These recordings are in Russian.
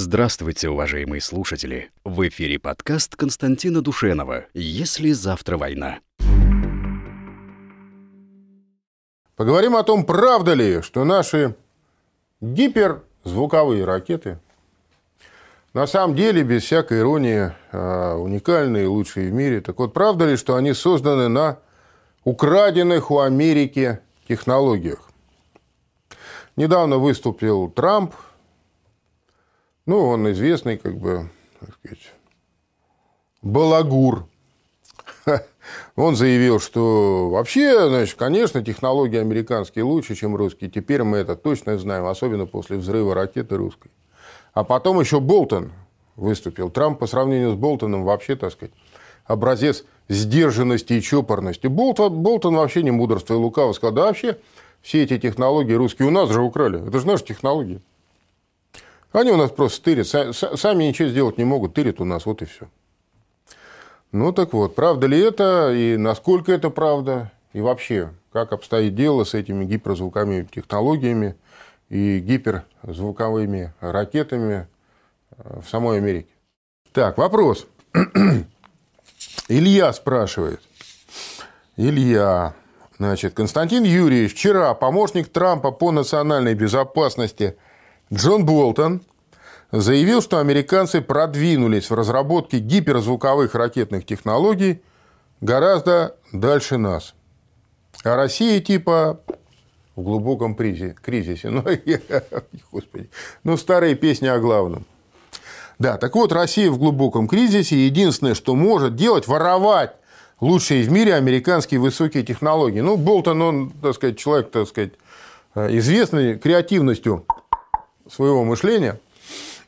Здравствуйте, уважаемые слушатели! В эфире подкаст Константина Душенова «Если завтра война». Поговорим о том, правда ли, что наши гиперзвуковые ракеты на самом деле, без всякой иронии, а, уникальные и лучшие в мире. Так вот, правда ли, что они созданы на украденных у Америки технологиях? Недавно выступил Трамп. Ну, он известный, как бы, так сказать, балагур. Он заявил, что вообще, значит, конечно, технологии американские лучше, чем русские. Теперь мы это точно знаем, особенно после взрыва ракеты русской. А потом еще Болтон выступил. Трамп по сравнению с Болтоном вообще, так сказать, образец сдержанности и чопорности. Болтон, Болтон вообще не мудрство и лукаво сказал, да вообще все эти технологии русские у нас же украли. Это же наши технологии. Они у нас просто тырят. Сами ничего сделать не могут. Тырят у нас. Вот и все. Ну так вот, правда ли это и насколько это правда? И вообще, как обстоит дело с этими гиперзвуковыми технологиями и гиперзвуковыми ракетами э, в самой Америке? Так, вопрос. Илья спрашивает. Илья. Значит, Константин Юрьевич, вчера помощник Трампа по национальной безопасности Джон Болтон заявил, что американцы продвинулись в разработке гиперзвуковых ракетных технологий гораздо дальше нас. А Россия типа в глубоком кризисе. Ну, господи. Ну, старые песни о главном. Да, так вот, Россия в глубоком кризисе. Единственное, что может делать, воровать лучшие в мире американские высокие технологии. Ну, Болтон, он, так сказать, человек, так сказать, известный креативностью своего мышления.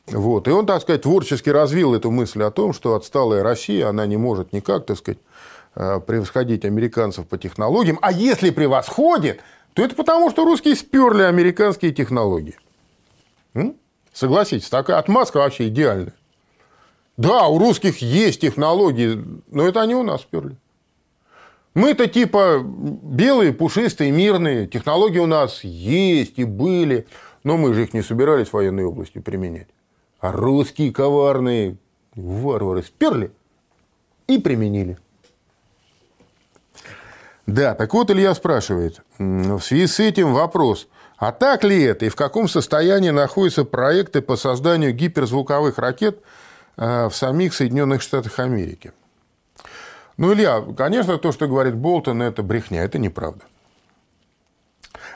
Вот. И он, так сказать, творчески развил эту мысль о том, что отсталая Россия, она не может никак, так сказать, превосходить американцев по технологиям. А если превосходит, то это потому, что русские сперли американские технологии. Согласитесь, такая отмазка вообще идеальная. Да, у русских есть технологии, но это они у нас сперли. Мы-то типа белые, пушистые, мирные. Технологии у нас есть и были, но мы же их не собирались в военной области применять. А русские коварные варвары сперли и применили. Да, так вот Илья спрашивает. В связи с этим вопрос – а так ли это и в каком состоянии находятся проекты по созданию гиперзвуковых ракет э, в самих Соединенных Штатах Америки? Ну, Илья, конечно, то, что говорит Болтон, это брехня, это неправда.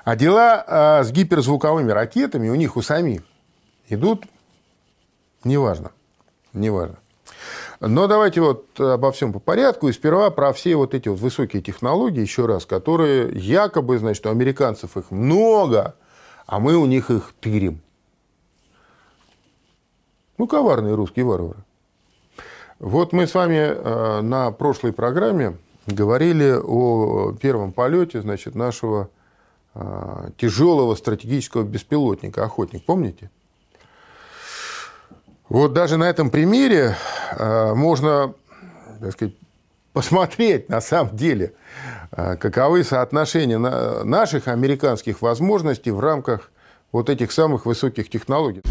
А дела э, с гиперзвуковыми ракетами у них у самих идут неважно. Неважно. Но давайте вот обо всем по порядку. И сперва про все вот эти вот высокие технологии, еще раз, которые якобы, значит, у американцев их много, а мы у них их тырим. Ну, коварные русские варвары. Вот мы с вами э, на прошлой программе говорили о первом полете, значит, нашего тяжелого стратегического беспилотника «Охотник». Помните? Вот даже на этом примере э, можно, так сказать, посмотреть на самом деле, э, каковы соотношения наших американских возможностей в рамках вот этих самых высоких технологий.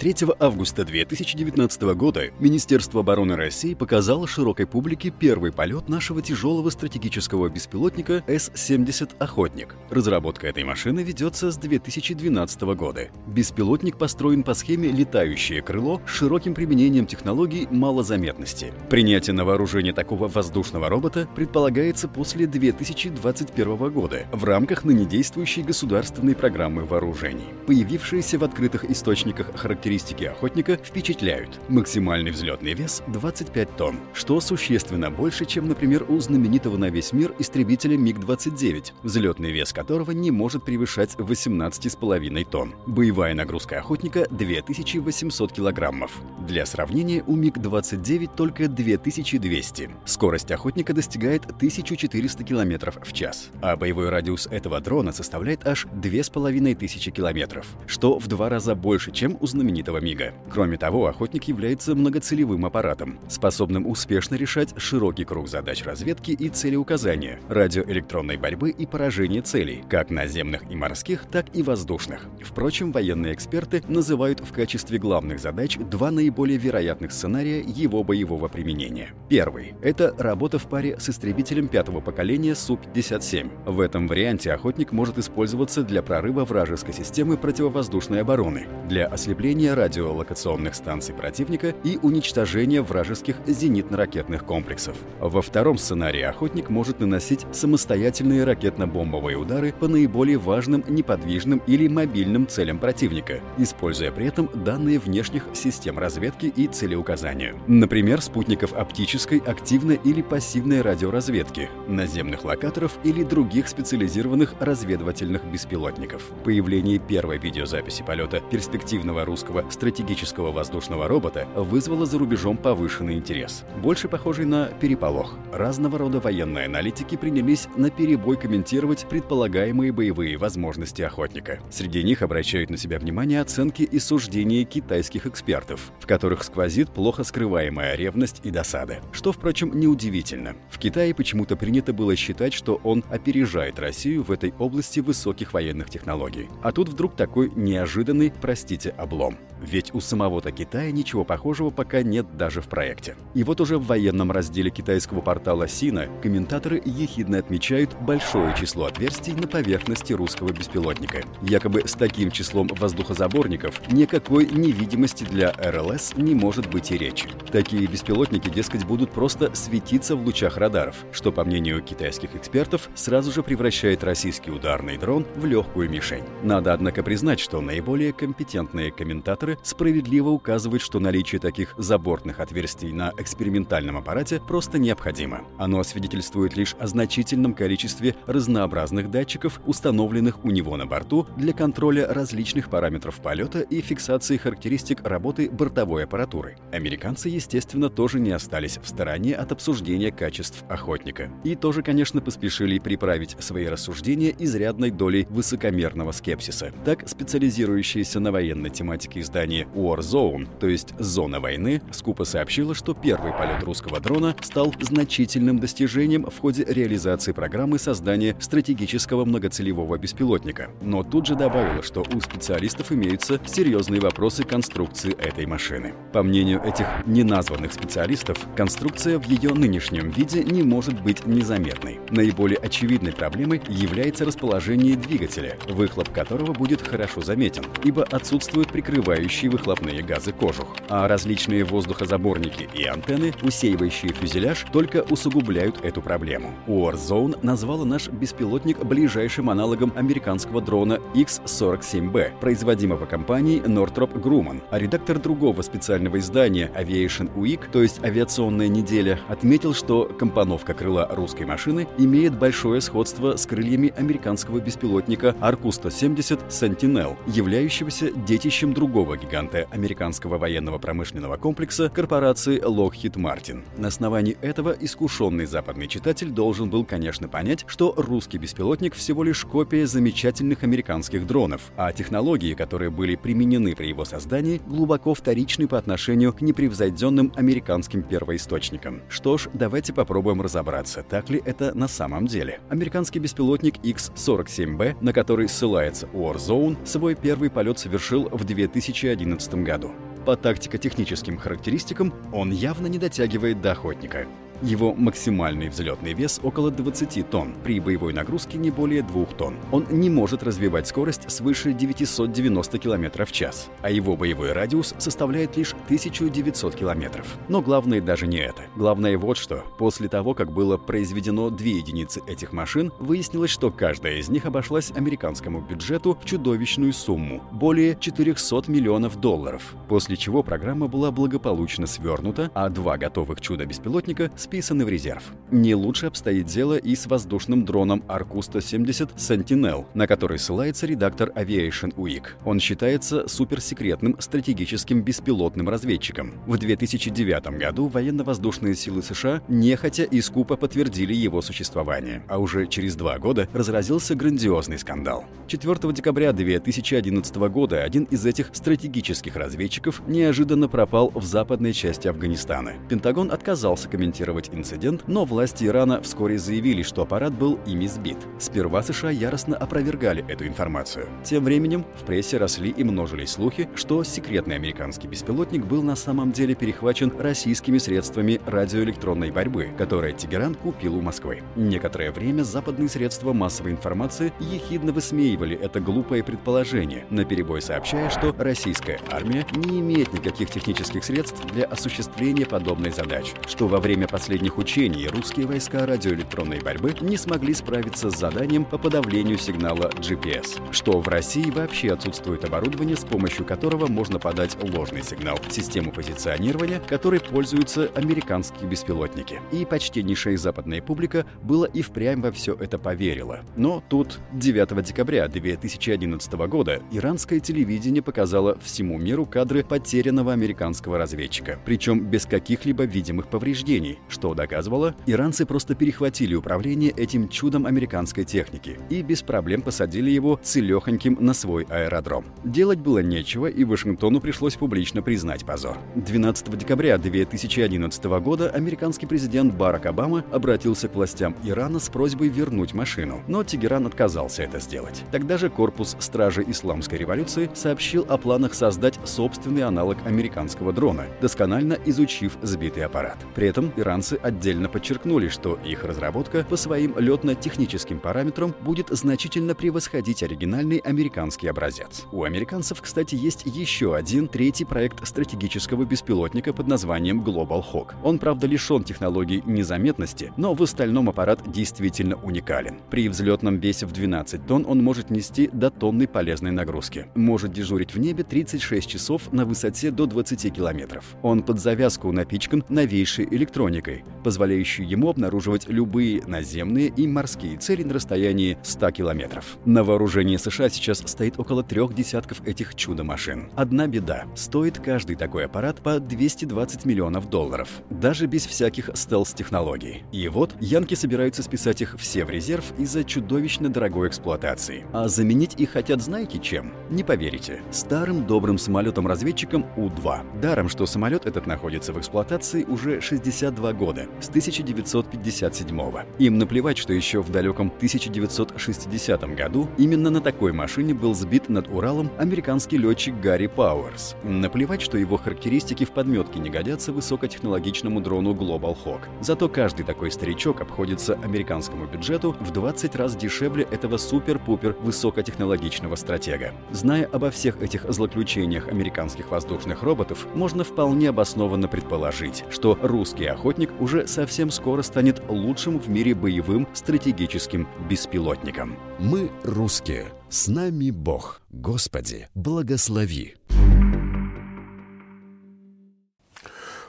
3 августа 2019 года Министерство обороны России показало широкой публике первый полет нашего тяжелого стратегического беспилотника С-70 «Охотник». Разработка этой машины ведется с 2012 года. Беспилотник построен по схеме «летающее крыло» с широким применением технологий малозаметности. Принятие на вооружение такого воздушного робота предполагается после 2021 года в рамках ныне действующей государственной программы вооружений. Появившиеся в открытых источниках характеристики характеристики охотника впечатляют. Максимальный взлетный вес 25 тонн, что существенно больше, чем, например, у знаменитого на весь мир истребителя МиГ-29, взлетный вес которого не может превышать 18,5 тонн. Боевая нагрузка охотника 2800 килограммов. Для сравнения, у МиГ-29 только 2200. Скорость охотника достигает 1400 километров в час, а боевой радиус этого дрона составляет аж 2500 километров, что в два раза больше, чем у знаменитого знаменитого МИГа. Кроме того, охотник является многоцелевым аппаратом, способным успешно решать широкий круг задач разведки и целеуказания, радиоэлектронной борьбы и поражения целей, как наземных и морских, так и воздушных. Впрочем, военные эксперты называют в качестве главных задач два наиболее вероятных сценария его боевого применения. Первый – это работа в паре с истребителем пятого поколения Су-57. В этом варианте охотник может использоваться для прорыва вражеской системы противовоздушной обороны, для ослепления радиолокационных станций противника и уничтожения вражеских зенитно-ракетных комплексов. Во втором сценарии охотник может наносить самостоятельные ракетно-бомбовые удары по наиболее важным неподвижным или мобильным целям противника, используя при этом данные внешних систем разведки и целеуказания. Например, спутников оптической, активной или пассивной радиоразведки, наземных локаторов или других специализированных разведывательных беспилотников. Появление первой видеозаписи полета перспективного русского стратегического воздушного робота вызвало за рубежом повышенный интерес, больше похожий на переполох. Разного рода военные аналитики принялись на перебой комментировать предполагаемые боевые возможности охотника. Среди них обращают на себя внимание оценки и суждения китайских экспертов, в которых сквозит плохо скрываемая ревность и досада. Что, впрочем, неудивительно. В Китае почему-то принято было считать, что он опережает Россию в этой области высоких военных технологий. А тут вдруг такой неожиданный, простите, облом. Ведь у самого-то Китая ничего похожего пока нет даже в проекте. И вот уже в военном разделе китайского портала Сина комментаторы ехидно отмечают большое число отверстий на поверхности русского беспилотника. Якобы с таким числом воздухозаборников никакой невидимости для РЛС не может быть и речи. Такие беспилотники, дескать, будут просто светиться в лучах радаров, что, по мнению китайских экспертов, сразу же превращает российский ударный дрон в легкую мишень. Надо, однако, признать, что наиболее компетентные комментаторы справедливо указывают, что наличие таких забортных отверстий на экспериментальном аппарате просто необходимо. Оно свидетельствует лишь о значительном количестве разнообразных датчиков, установленных у него на борту для контроля различных параметров полета и фиксации характеристик работы бортовой аппаратуры. Американцы, естественно, тоже не остались в стороне от обсуждения качеств охотника. И тоже, конечно, поспешили приправить свои рассуждения изрядной долей высокомерного скепсиса. Так, специализирующееся на военной тематике издание Warzone, то есть «Зона войны», скупо сообщило, что первый полет русского дрона стал значительным достижением в ходе реализации программы создания стратегического многоцелевого беспилотника. Но тут же добавила, что у специалистов имеются серьезные вопросы конструкции этой машины. По мнению этих неназванных специалистов, конструкция в ее нынешнем виде не может быть незаметной. Наиболее очевидной проблемой является расположение двигателя, выхлоп которого будет хорошо заметен, ибо отсутствуют прикрывающие выхлопные газы кожух, а различные воздухозаборники и антенны, усеивающие фюзеляж, только усугубляют эту проблему. Warzone назвала наш беспилотник ближайшим аналогом американского дрона X-47B, производимого компанией Northrop Grumman, а редактор другого специального издания Aviation Week, то есть «Авиационная неделя», отметил, что компоновка крыла русской машины имеет большое сходство с крыльями американского беспилотника Arcu-170 Sentinel, являющегося детищем другого гиганта американского военного промышленного комплекса корпорации Lockheed Martin. На основании этого искушенный западный читатель должен был, конечно, понять, что русский беспилотник всего лишь копия замечательных американских дронов, а технологии, которые были применены при его создании, глубоко вторичны по отношению к непревзойденным американским первоисточникам. Что ж, давайте попробуем разобраться, так ли это на самом деле. Американский беспилотник X-47B, на который ссылается Warzone, свой первый полет совершил в 2011 году. По тактико-техническим характеристикам он явно не дотягивает до охотника. Его максимальный взлетный вес около 20 тонн, при боевой нагрузке не более 2 тонн. Он не может развивать скорость свыше 990 км в час, а его боевой радиус составляет лишь 1900 км. Но главное даже не это. Главное вот что. После того, как было произведено две единицы этих машин, выяснилось, что каждая из них обошлась американскому бюджету в чудовищную сумму – более 400 миллионов долларов. После чего программа была благополучно свернута, а два готовых чудо-беспилотника списаны в резерв. Не лучше обстоит дело и с воздушным дроном Arcus-170 Sentinel, на который ссылается редактор Aviation Week. Он считается суперсекретным стратегическим беспилотным разведчиком. В 2009 году военно-воздушные силы США нехотя и скупо подтвердили его существование, а уже через два года разразился грандиозный скандал. 4 декабря 2011 года один из этих стратегических разведчиков неожиданно пропал в западной части Афганистана. Пентагон отказался комментировать инцидент, но власти Ирана вскоре заявили, что аппарат был ими сбит. Сперва США яростно опровергали эту информацию. Тем временем в прессе росли и множились слухи, что секретный американский беспилотник был на самом деле перехвачен российскими средствами радиоэлектронной борьбы, которые Тегеран купил у Москвы. Некоторое время западные средства массовой информации ехидно высмеивали это глупое предположение, наперебой сообщая, что российская армия не имеет никаких технических средств для осуществления подобной задачи, что во время последних учений русские войска радиоэлектронной борьбы не смогли справиться с заданием по подавлению сигнала GPS, что в России вообще отсутствует оборудование, с помощью которого можно подать ложный сигнал систему позиционирования, которой пользуются американские беспилотники. И почтеннейшая западная публика была и впрямь во все это поверила. Но тут 9 декабря 2011 года иранское телевидение показало всему миру кадры потерянного американского разведчика, причем без каких-либо видимых повреждений, что доказывало, иранцы просто перехватили управление этим чудом американской техники и без проблем посадили его целехоньким на свой аэродром. Делать было нечего, и Вашингтону пришлось публично признать позор. 12 декабря 2011 года американский президент Барак Обама обратился к властям Ирана с просьбой вернуть машину, но Тегеран отказался это сделать. Тогда же корпус Стражи Исламской революции сообщил о планах создать собственный аналог американского дрона, досконально изучив сбитый аппарат. При этом иранцы отдельно подчеркнули, что их разработка по своим летно-техническим параметрам будет значительно превосходить оригинальный американский образец. У американцев, кстати, есть еще один третий проект стратегического беспилотника под названием Global Hawk. Он, правда, лишен технологий незаметности, но в остальном аппарат действительно уникален. При взлетном весе в 12 тонн он может нести до тонны полезной нагрузки. Может дежурить в небе 36 часов на высоте до 20 километров. Он под завязку напичкан новейшей электроникой, позволяющей ему обнаруживать любые наземные и морские цели на расстоянии 100 километров. На вооружении США сейчас стоит около трех десятков этих чудо-машин. Одна беда. Стоит каждый такой аппарат по 220 миллионов долларов. Даже без всяких стелс-технологий. И вот янки собираются списать их все в резерв из-за чудовищно дорогой эксплуатации. А заменить их хотят знаете чем? Не поверите. Старым добрым самолетом-разведчиком У-2. Даром, что самолет этот находится в эксплуатации уже 62 года, с 1957 -го. Им наплевать, что еще в далеком 1960 году именно на такой машине был сбит над Уралом американский летчик Гарри Пауэрс. Наплевать, что его характеристики в подметке не годятся высокотехнологичному дрону Global Hawk. Зато каждый такой старичок обходится американскому бюджету в 20 раз дешевле этого супер-пупер высокотехнологичного стратега. Зная обо всех этих злоключениях американских воздушных роботов, можно вполне обоснованно предположить, что русский охотник уже совсем скоро станет лучшим в мире боевым стратегическим беспилотником. Мы русские. С нами Бог. Господи, благослови.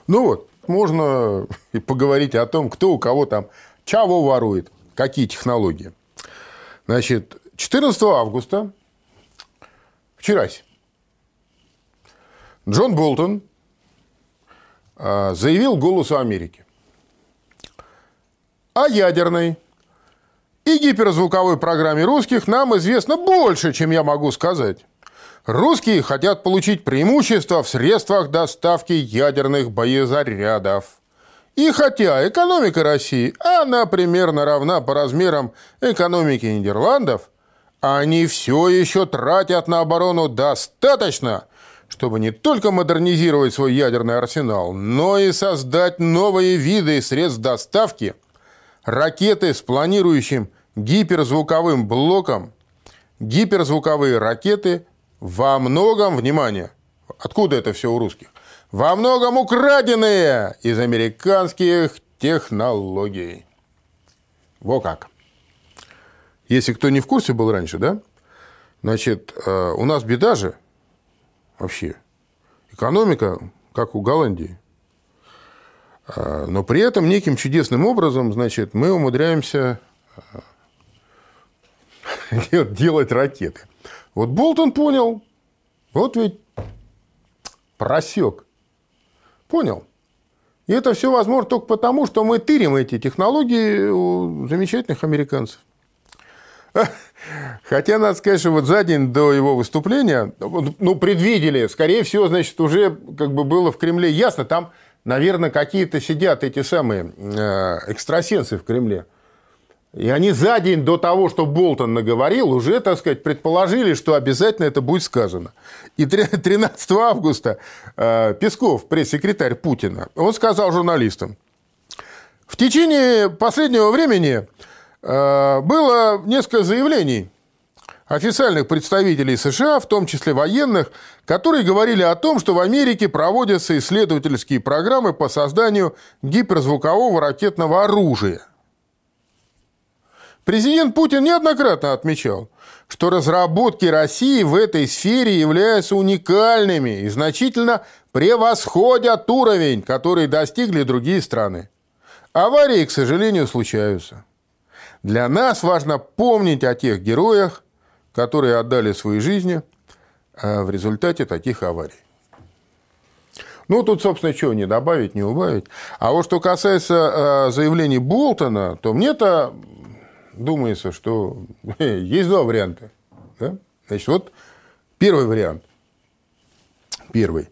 Ну вот, можно и поговорить о том, кто у кого там чего ворует, какие технологии. Значит, 14 августа, вчера, Джон Болтон а, заявил «Голосу Америки» о ядерной и гиперзвуковой программе русских нам известно больше, чем я могу сказать. Русские хотят получить преимущество в средствах доставки ядерных боезарядов. И хотя экономика России, она примерно равна по размерам экономики Нидерландов, они все еще тратят на оборону достаточно, чтобы не только модернизировать свой ядерный арсенал, но и создать новые виды средств доставки, ракеты с планирующим гиперзвуковым блоком, гиперзвуковые ракеты во многом, внимание, откуда это все у русских? Во многом украденные из американских технологий. Во как. Если кто не в курсе был раньше, да? Значит, э, у нас беда же вообще. Экономика, как у Голландии. А, но при этом неким чудесным образом, значит, мы умудряемся а, делать ракеты. Вот Болтон понял, вот ведь просек. Понял. И это все возможно только потому, что мы тырим эти технологии у замечательных американцев. Хотя, надо сказать, что вот за день до его выступления, ну, предвидели, скорее всего, значит, уже как бы было в Кремле ясно, там, наверное, какие-то сидят эти самые э, экстрасенсы в Кремле. И они за день до того, что Болтон наговорил, уже, так сказать, предположили, что обязательно это будет сказано. И 13 августа э, Песков, пресс-секретарь Путина, он сказал журналистам, в течение последнего времени э, было несколько заявлений официальных представителей США, в том числе военных, которые говорили о том, что в Америке проводятся исследовательские программы по созданию гиперзвукового ракетного оружия. Президент Путин неоднократно отмечал, что разработки России в этой сфере являются уникальными и значительно превосходят уровень, который достигли другие страны. Аварии, к сожалению, случаются. Для нас важно помнить о тех героях, которые отдали свои жизни а, в результате таких аварий. Ну, тут, собственно, чего не добавить, не убавить. А вот что касается а, заявлений Болтона, то мне-то думается, что есть два варианта. Да? Значит, вот первый вариант. Первый.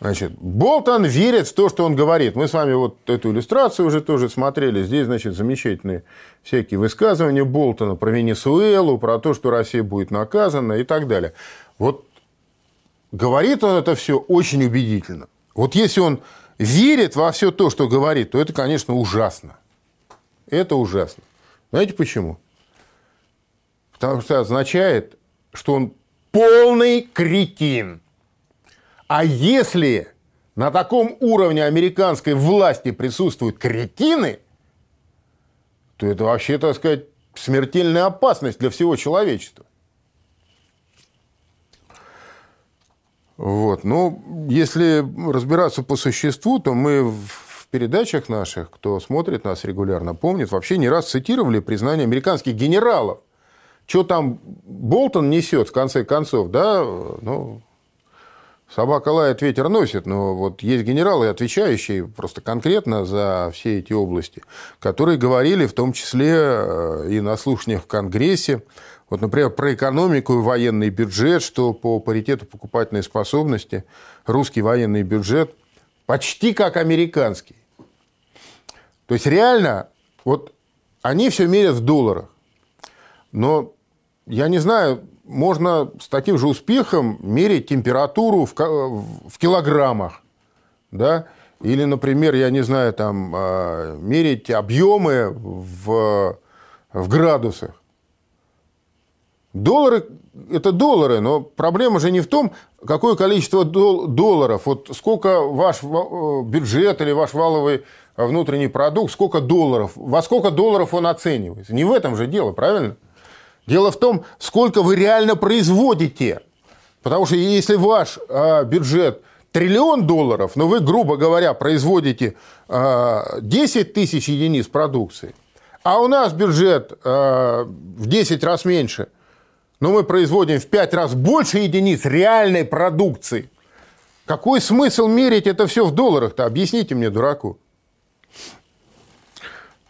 Значит, Болтон верит в то, что он говорит. Мы с вами вот эту иллюстрацию уже тоже смотрели. Здесь, значит, замечательные всякие высказывания Болтона про Венесуэлу, про то, что Россия будет наказана и так далее. Вот говорит он это все очень убедительно. Вот если он верит во все то, что говорит, то это, конечно, ужасно. Это ужасно. Знаете почему? Потому что означает, что он полный кретин. А если на таком уровне американской власти присутствуют кретины, то это вообще, так сказать, смертельная опасность для всего человечества. Вот. Ну, если разбираться по существу, то мы передачах наших, кто смотрит нас регулярно, помнит, вообще не раз цитировали признание американских генералов. Что там Болтон несет, в конце концов, да, ну, собака лает, ветер носит, но вот есть генералы, отвечающие просто конкретно за все эти области, которые говорили в том числе э, и на слушаниях в Конгрессе, вот, например, про экономику и военный бюджет, что по паритету покупательной способности русский военный бюджет почти как американский. То есть реально, вот они все мерят в долларах. Но я не знаю, можно с таким же успехом мерить температуру в, килограммах. Да? Или, например, я не знаю, там, а, мерить объемы в, в градусах. Доллары – это доллары, но проблема же не в том, какое количество долларов, вот сколько ваш э, бюджет или ваш валовый внутренний продукт, сколько долларов, во сколько долларов он оценивается. Не в этом же дело, правильно? Дело в том, сколько вы реально производите. Потому что если ваш э, бюджет триллион долларов, но вы, грубо говоря, производите э, 10 тысяч единиц продукции, а у нас бюджет э, в 10 раз меньше, но мы производим в 5 раз больше единиц реальной продукции, какой смысл мерить это все в долларах-то? Объясните мне, дураку.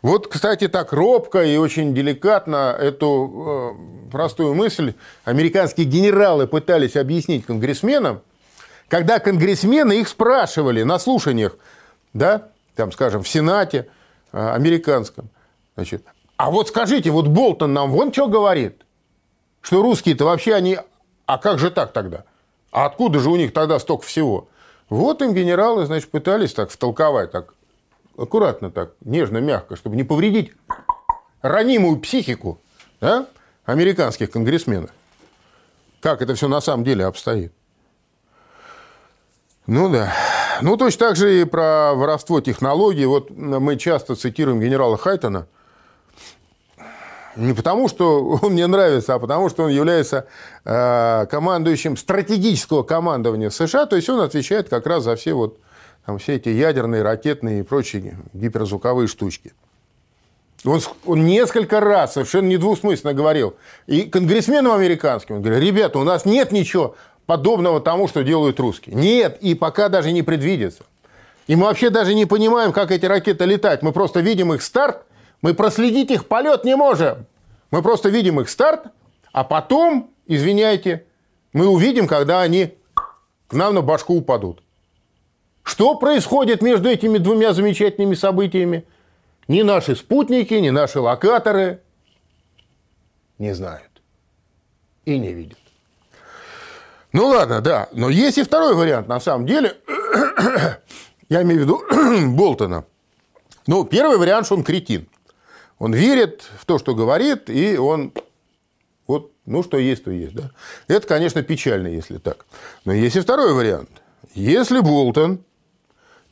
Вот, кстати, так робко и очень деликатно эту э, простую мысль американские генералы пытались объяснить конгрессменам, когда конгрессмены их спрашивали на слушаниях, да, там, скажем, в Сенате э, американском, значит, а вот скажите, вот Болтон нам вон что говорит, что русские-то вообще они, а как же так тогда? А откуда же у них тогда столько всего? Вот им генералы, значит, пытались так втолковать, так аккуратно так, нежно, мягко, чтобы не повредить ранимую психику да, американских конгрессменов. Как это все на самом деле обстоит. Ну да. Ну, точно так же и про воровство технологий. Вот мы часто цитируем генерала Хайтона. Не потому, что он мне нравится, а потому, что он является э, командующим стратегического командования США. То есть он отвечает как раз за все вот там все эти ядерные, ракетные и прочие гиперзвуковые штучки. Он, он несколько раз совершенно недвусмысленно говорил, и конгрессменам американским, он говорит, ребята, у нас нет ничего подобного тому, что делают русские. Нет, и пока даже не предвидится. И мы вообще даже не понимаем, как эти ракеты летать. Мы просто видим их старт, мы проследить их полет не можем. Мы просто видим их старт, а потом, извиняйте, мы увидим, когда они к нам на башку упадут. Что происходит между этими двумя замечательными событиями? Ни наши спутники, ни наши локаторы не знают и не видят. Ну ладно, да. Но есть и второй вариант, на самом деле. Я имею в виду Болтона. Ну, первый вариант, что он кретин. Он верит в то, что говорит, и он вот, ну, что есть, то есть. Да? Это, конечно, печально, если так. Но есть и второй вариант. Если Болтон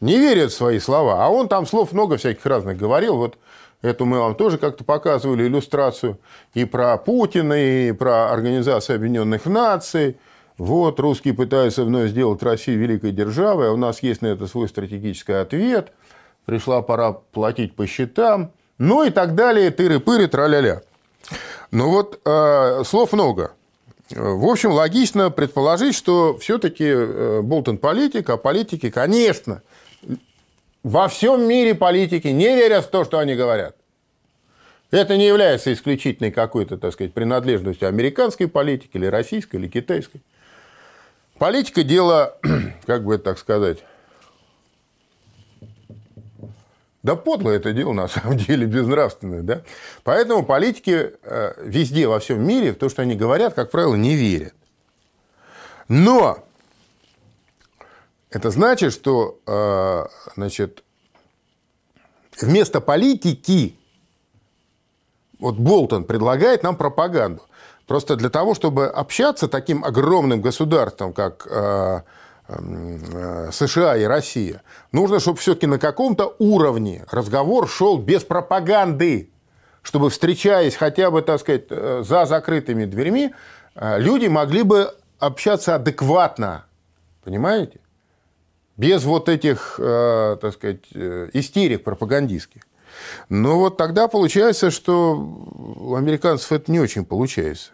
не верит в свои слова, а он там слов много всяких разных говорил, вот эту мы вам тоже как-то показывали иллюстрацию и про Путина, и про Организацию Объединенных Наций. Вот, русские пытаются вновь сделать Россию великой державой, а у нас есть на это свой стратегический ответ. Пришла пора платить по счетам. Ну и так далее, тыры-пыры, тра-ля-ля. Ну вот, э, слов много. В общем, логично предположить, что все-таки э, Болтон политик, а политики, конечно, во всем мире политики не верят в то, что они говорят. Это не является исключительной какой-то, так сказать, принадлежностью американской политики или российской, или китайской. Политика – дело, как бы так сказать, да подло это дело, на самом деле, безнравственное. Да? Поэтому политики э, везде, во всем мире, в то, что они говорят, как правило, не верят. Но это значит, что э, значит, вместо политики вот Болтон предлагает нам пропаганду. Просто для того, чтобы общаться таким огромным государством, как э, э, США и Россия, нужно, чтобы все-таки на каком-то уровне разговор шел без пропаганды, чтобы, встречаясь хотя бы, так сказать, за закрытыми дверьми, люди могли бы общаться адекватно. Понимаете? Без вот этих, так сказать, истерик пропагандистских. Но вот тогда получается, что у американцев это не очень получается.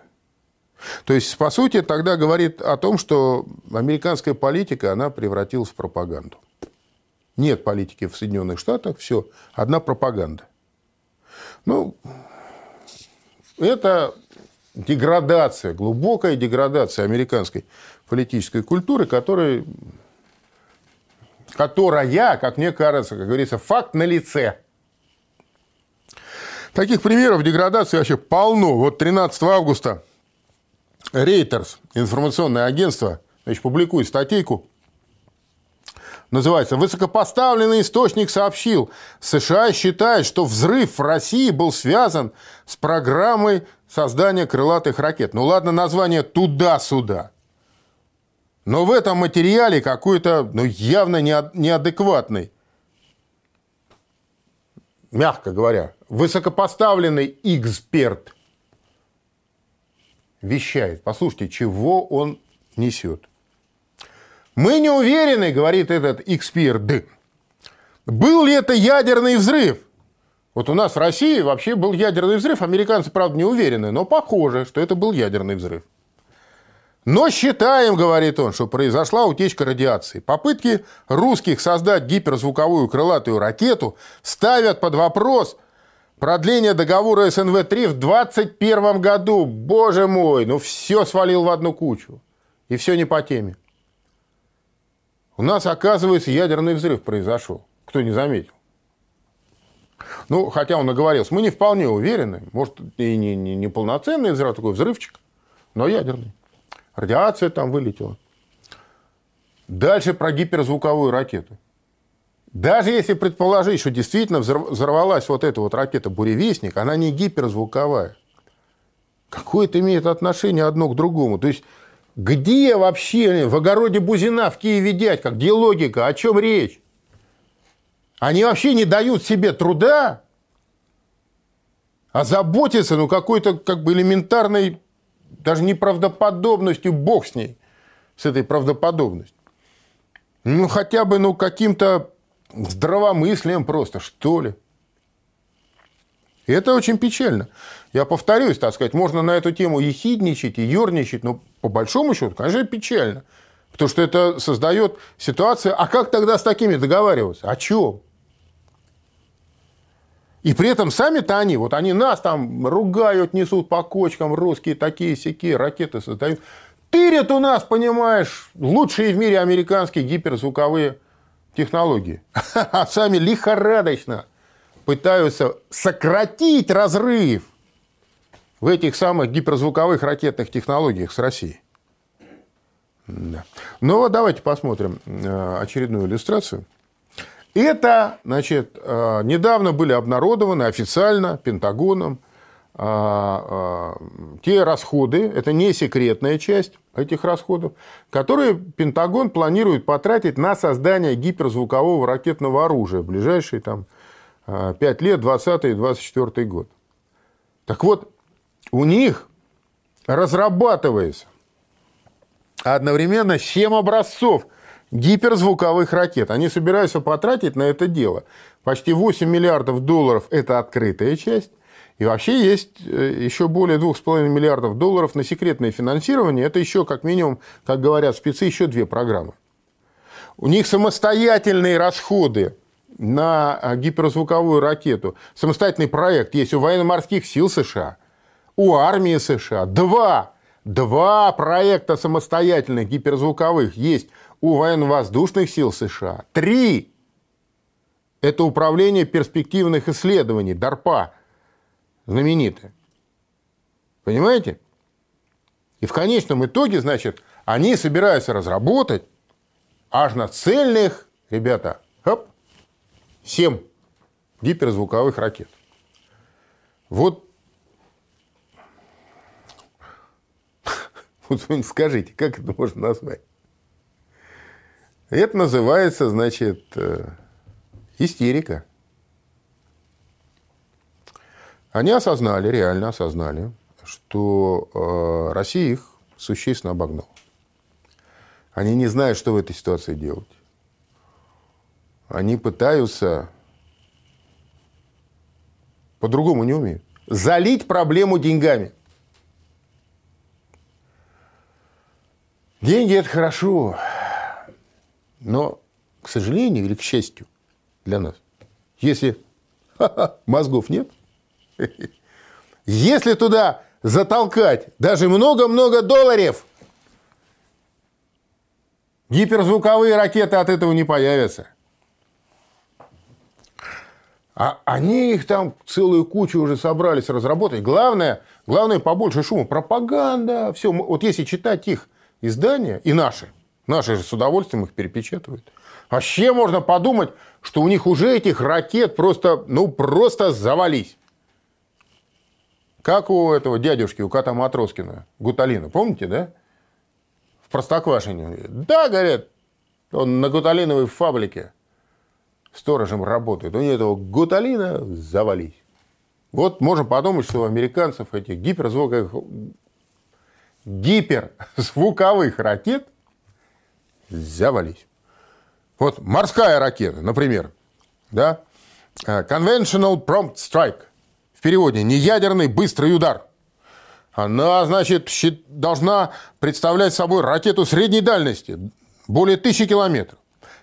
То есть, по сути, тогда говорит о том, что американская политика, она превратилась в пропаганду. Нет политики в Соединенных Штатах, все, одна пропаганда. Ну, это деградация, глубокая деградация американской политической культуры, которая, которая, как мне кажется, как говорится, факт на лице. Таких примеров деградации вообще полно. Вот 13 августа Reuters, информационное агентство, значит, публикует статейку, называется «Высокопоставленный источник сообщил, США считает, что взрыв в России был связан с программой создания крылатых ракет». Ну ладно, название туда-сюда. Но в этом материале какой-то ну, явно неадекватный, мягко говоря, высокопоставленный эксперт вещает. Послушайте, чего он несет. Мы не уверены, говорит этот эксперт, был ли это ядерный взрыв. Вот у нас в России вообще был ядерный взрыв. Американцы, правда, не уверены, но похоже, что это был ядерный взрыв. Но считаем, говорит он, что произошла утечка радиации. Попытки русских создать гиперзвуковую крылатую ракету ставят под вопрос – Продление договора СНВ-3 в 2021 году. Боже мой, ну все свалил в одну кучу. И все не по теме. У нас, оказывается, ядерный взрыв произошел. Кто не заметил. Ну, хотя он оговорился, мы не вполне уверены. Может, и не, не, не полноценный взрыв, такой взрывчик, но ядерный. Радиация там вылетела. Дальше про гиперзвуковую ракету. Даже если предположить, что действительно взорвалась вот эта вот ракета «Буревестник», она не гиперзвуковая. Какое это имеет отношение одно к другому? То есть, где вообще в огороде Бузина в Киеве дядька? Где логика? О чем речь? Они вообще не дают себе труда озаботиться ну, какой-то как бы элементарной, даже неправдоподобностью, бог с ней, с этой правдоподобностью. Ну, хотя бы, ну, каким-то здравомыслием просто, что ли. И это очень печально. Я повторюсь, так сказать, можно на эту тему ехидничать и ерничать, но по большому счету, конечно, печально. Потому что это создает ситуацию, а как тогда с такими договариваться? О чем? И при этом сами-то они, вот они нас там ругают, несут по кочкам, русские такие сякие ракеты создают. Тырят у нас, понимаешь, лучшие в мире американские гиперзвуковые технологии. А сами лихорадочно пытаются сократить разрыв в этих самых гиперзвуковых ракетных технологиях с Россией. Да. Ну вот давайте посмотрим э, очередную иллюстрацию. Это, значит, э, недавно были обнародованы официально Пентагоном э, те расходы, это не секретная часть этих расходов, которые Пентагон планирует потратить на создание гиперзвукового ракетного оружия в ближайшие там, 5 лет, 20 и 24 год. Так вот, у них разрабатывается одновременно 7 образцов гиперзвуковых ракет. Они собираются потратить на это дело почти 8 миллиардов долларов – это открытая часть. И вообще есть э, еще более 2,5 миллиардов долларов на секретное финансирование. Это еще, как минимум, как говорят спецы, еще две программы. У них самостоятельные расходы на э, гиперзвуковую ракету. Самостоятельный проект есть у военно-морских сил США, у армии США. Два Два проекта самостоятельных гиперзвуковых есть у военно-воздушных сил США. Три – это управление перспективных исследований, ДАРПА, знаменитое. Понимаете? И в конечном итоге, значит, они собираются разработать аж на цельных, ребята, хоп, 7 гиперзвуковых ракет. Вот Вот скажите, как это можно назвать? Это называется, значит, э, истерика. Они осознали, реально осознали, что э, Россия их существенно обогнала. Они не знают, что в этой ситуации делать. Они пытаются, по-другому не умеют, залить проблему деньгами. Деньги – это хорошо, но, к сожалению или к счастью для нас, если мозгов нет, если туда затолкать даже много-много долларов, гиперзвуковые ракеты от этого не появятся. А они их там целую кучу уже собрались разработать. Главное, главное побольше шума. Пропаганда, все. Вот если читать их издания, и наши, наши же с удовольствием их перепечатывают. Вообще можно подумать, что у них уже этих ракет просто, ну, просто завались. Как у этого дядюшки, у кота Матроскина, Гуталина. Помните, да? В Простоквашине. Да, говорят, он на гуталиновой фабрике сторожем работает. У него этого гуталина завались. Вот можем подумать, что у американцев этих гиперзвуковых гиперзвуковых ракет завались. Вот морская ракета, например, да, э, Conventional Prompt Strike, в переводе «неядерный быстрый удар». Она, значит, должна представлять собой ракету средней дальности, более тысячи километров,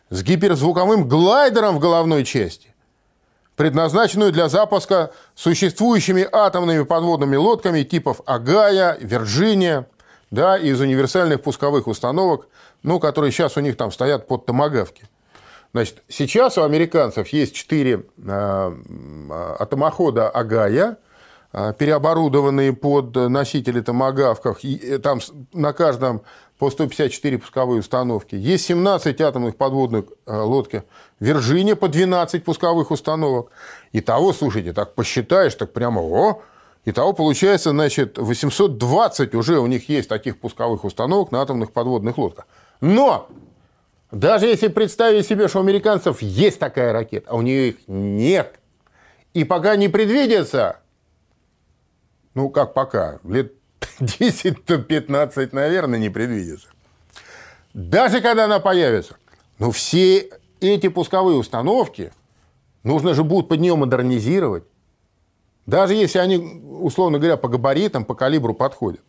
с гиперзвуковым глайдером в головной части, предназначенную для запуска существующими атомными подводными лодками типов «Агая», «Вирджиния», да, из универсальных пусковых установок, ну, которые сейчас у них там стоят под томогавки. Значит, сейчас у американцев есть четыре э, атомохода Агая, э, переоборудованные под носители томогавков. И э, там на каждом по 154 пусковые установки. Есть 17 атомных подводных лодки Вирджиния по 12 пусковых установок. И того, слушайте, так посчитаешь, так прямо, о, Итого получается, значит, 820 уже у них есть таких пусковых установок на атомных подводных лодках. Но даже если представить себе, что у американцев есть такая ракета, а у них их нет, и пока не предвидится, ну как пока, лет 10-15, наверное, не предвидится. Даже когда она появится, Но все эти пусковые установки нужно же будет под нее модернизировать. Даже если они, условно говоря, по габаритам, по калибру подходят.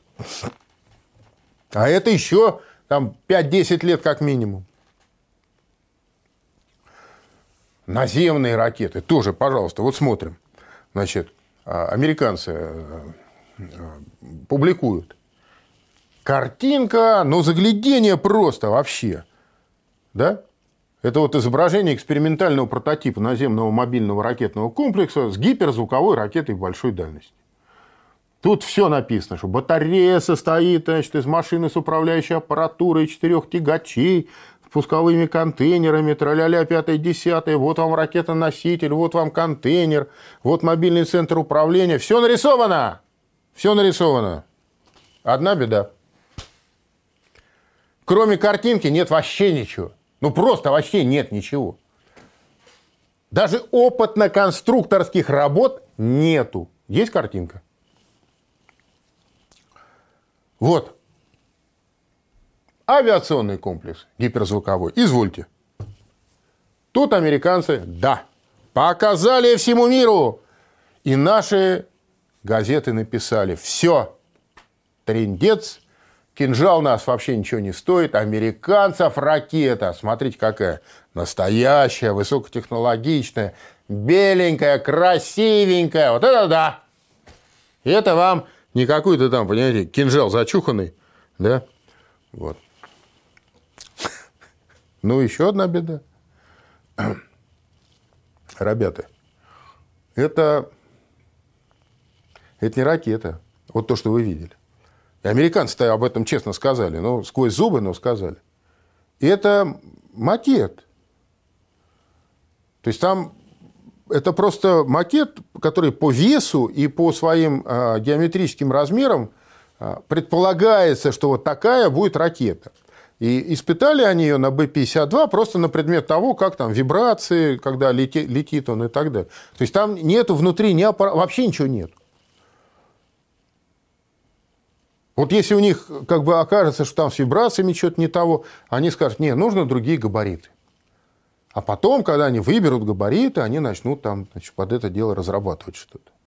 А это еще там 5-10 лет как минимум. Наземные ракеты тоже, пожалуйста, вот смотрим. Значит, а, американцы э, э, публикуют. Картинка, но заглядение просто вообще. Да? Это вот изображение экспериментального прототипа наземного мобильного ракетного комплекса с гиперзвуковой ракетой большой дальности. Тут все написано, что батарея состоит значит, из машины с управляющей аппаратурой, четырех тягачей, пусковыми контейнерами, траля-ля, пятое, десятое, вот вам ракета-носитель, вот вам контейнер, вот мобильный центр управления. Все нарисовано! Все нарисовано. Одна беда. Кроме картинки нет вообще ничего. Ну просто вообще нет ничего. Даже опытно-конструкторских работ нету. Есть картинка? Вот. Авиационный комплекс гиперзвуковой. Извольте. Тут американцы, да, показали всему миру. И наши газеты написали, все, трендец, кинжал нас вообще ничего не стоит, американцев ракета, смотрите какая, настоящая, высокотехнологичная, беленькая, красивенькая, вот это да. Это вам не какой-то там, понимаете, кинжал зачуханный, да, вот. Ну, еще одна беда. Ребята, это, это не ракета. Вот то, что вы видели. И американцы об этом честно сказали. Ну, сквозь зубы, но сказали. И это макет. То есть там это просто макет, который по весу и по своим э, геометрическим размерам э, предполагается, что вот такая будет ракета. И испытали они ее на Б-52 просто на предмет того, как там вибрации, когда лети, летит он и так далее. То есть там нету внутри ни аппарата, вообще ничего нет. Вот если у них как бы окажется, что там с вибрациями что-то не того, они скажут, не, нужно другие габариты. А потом, когда они выберут габариты, они начнут там значит, под это дело разрабатывать что-то.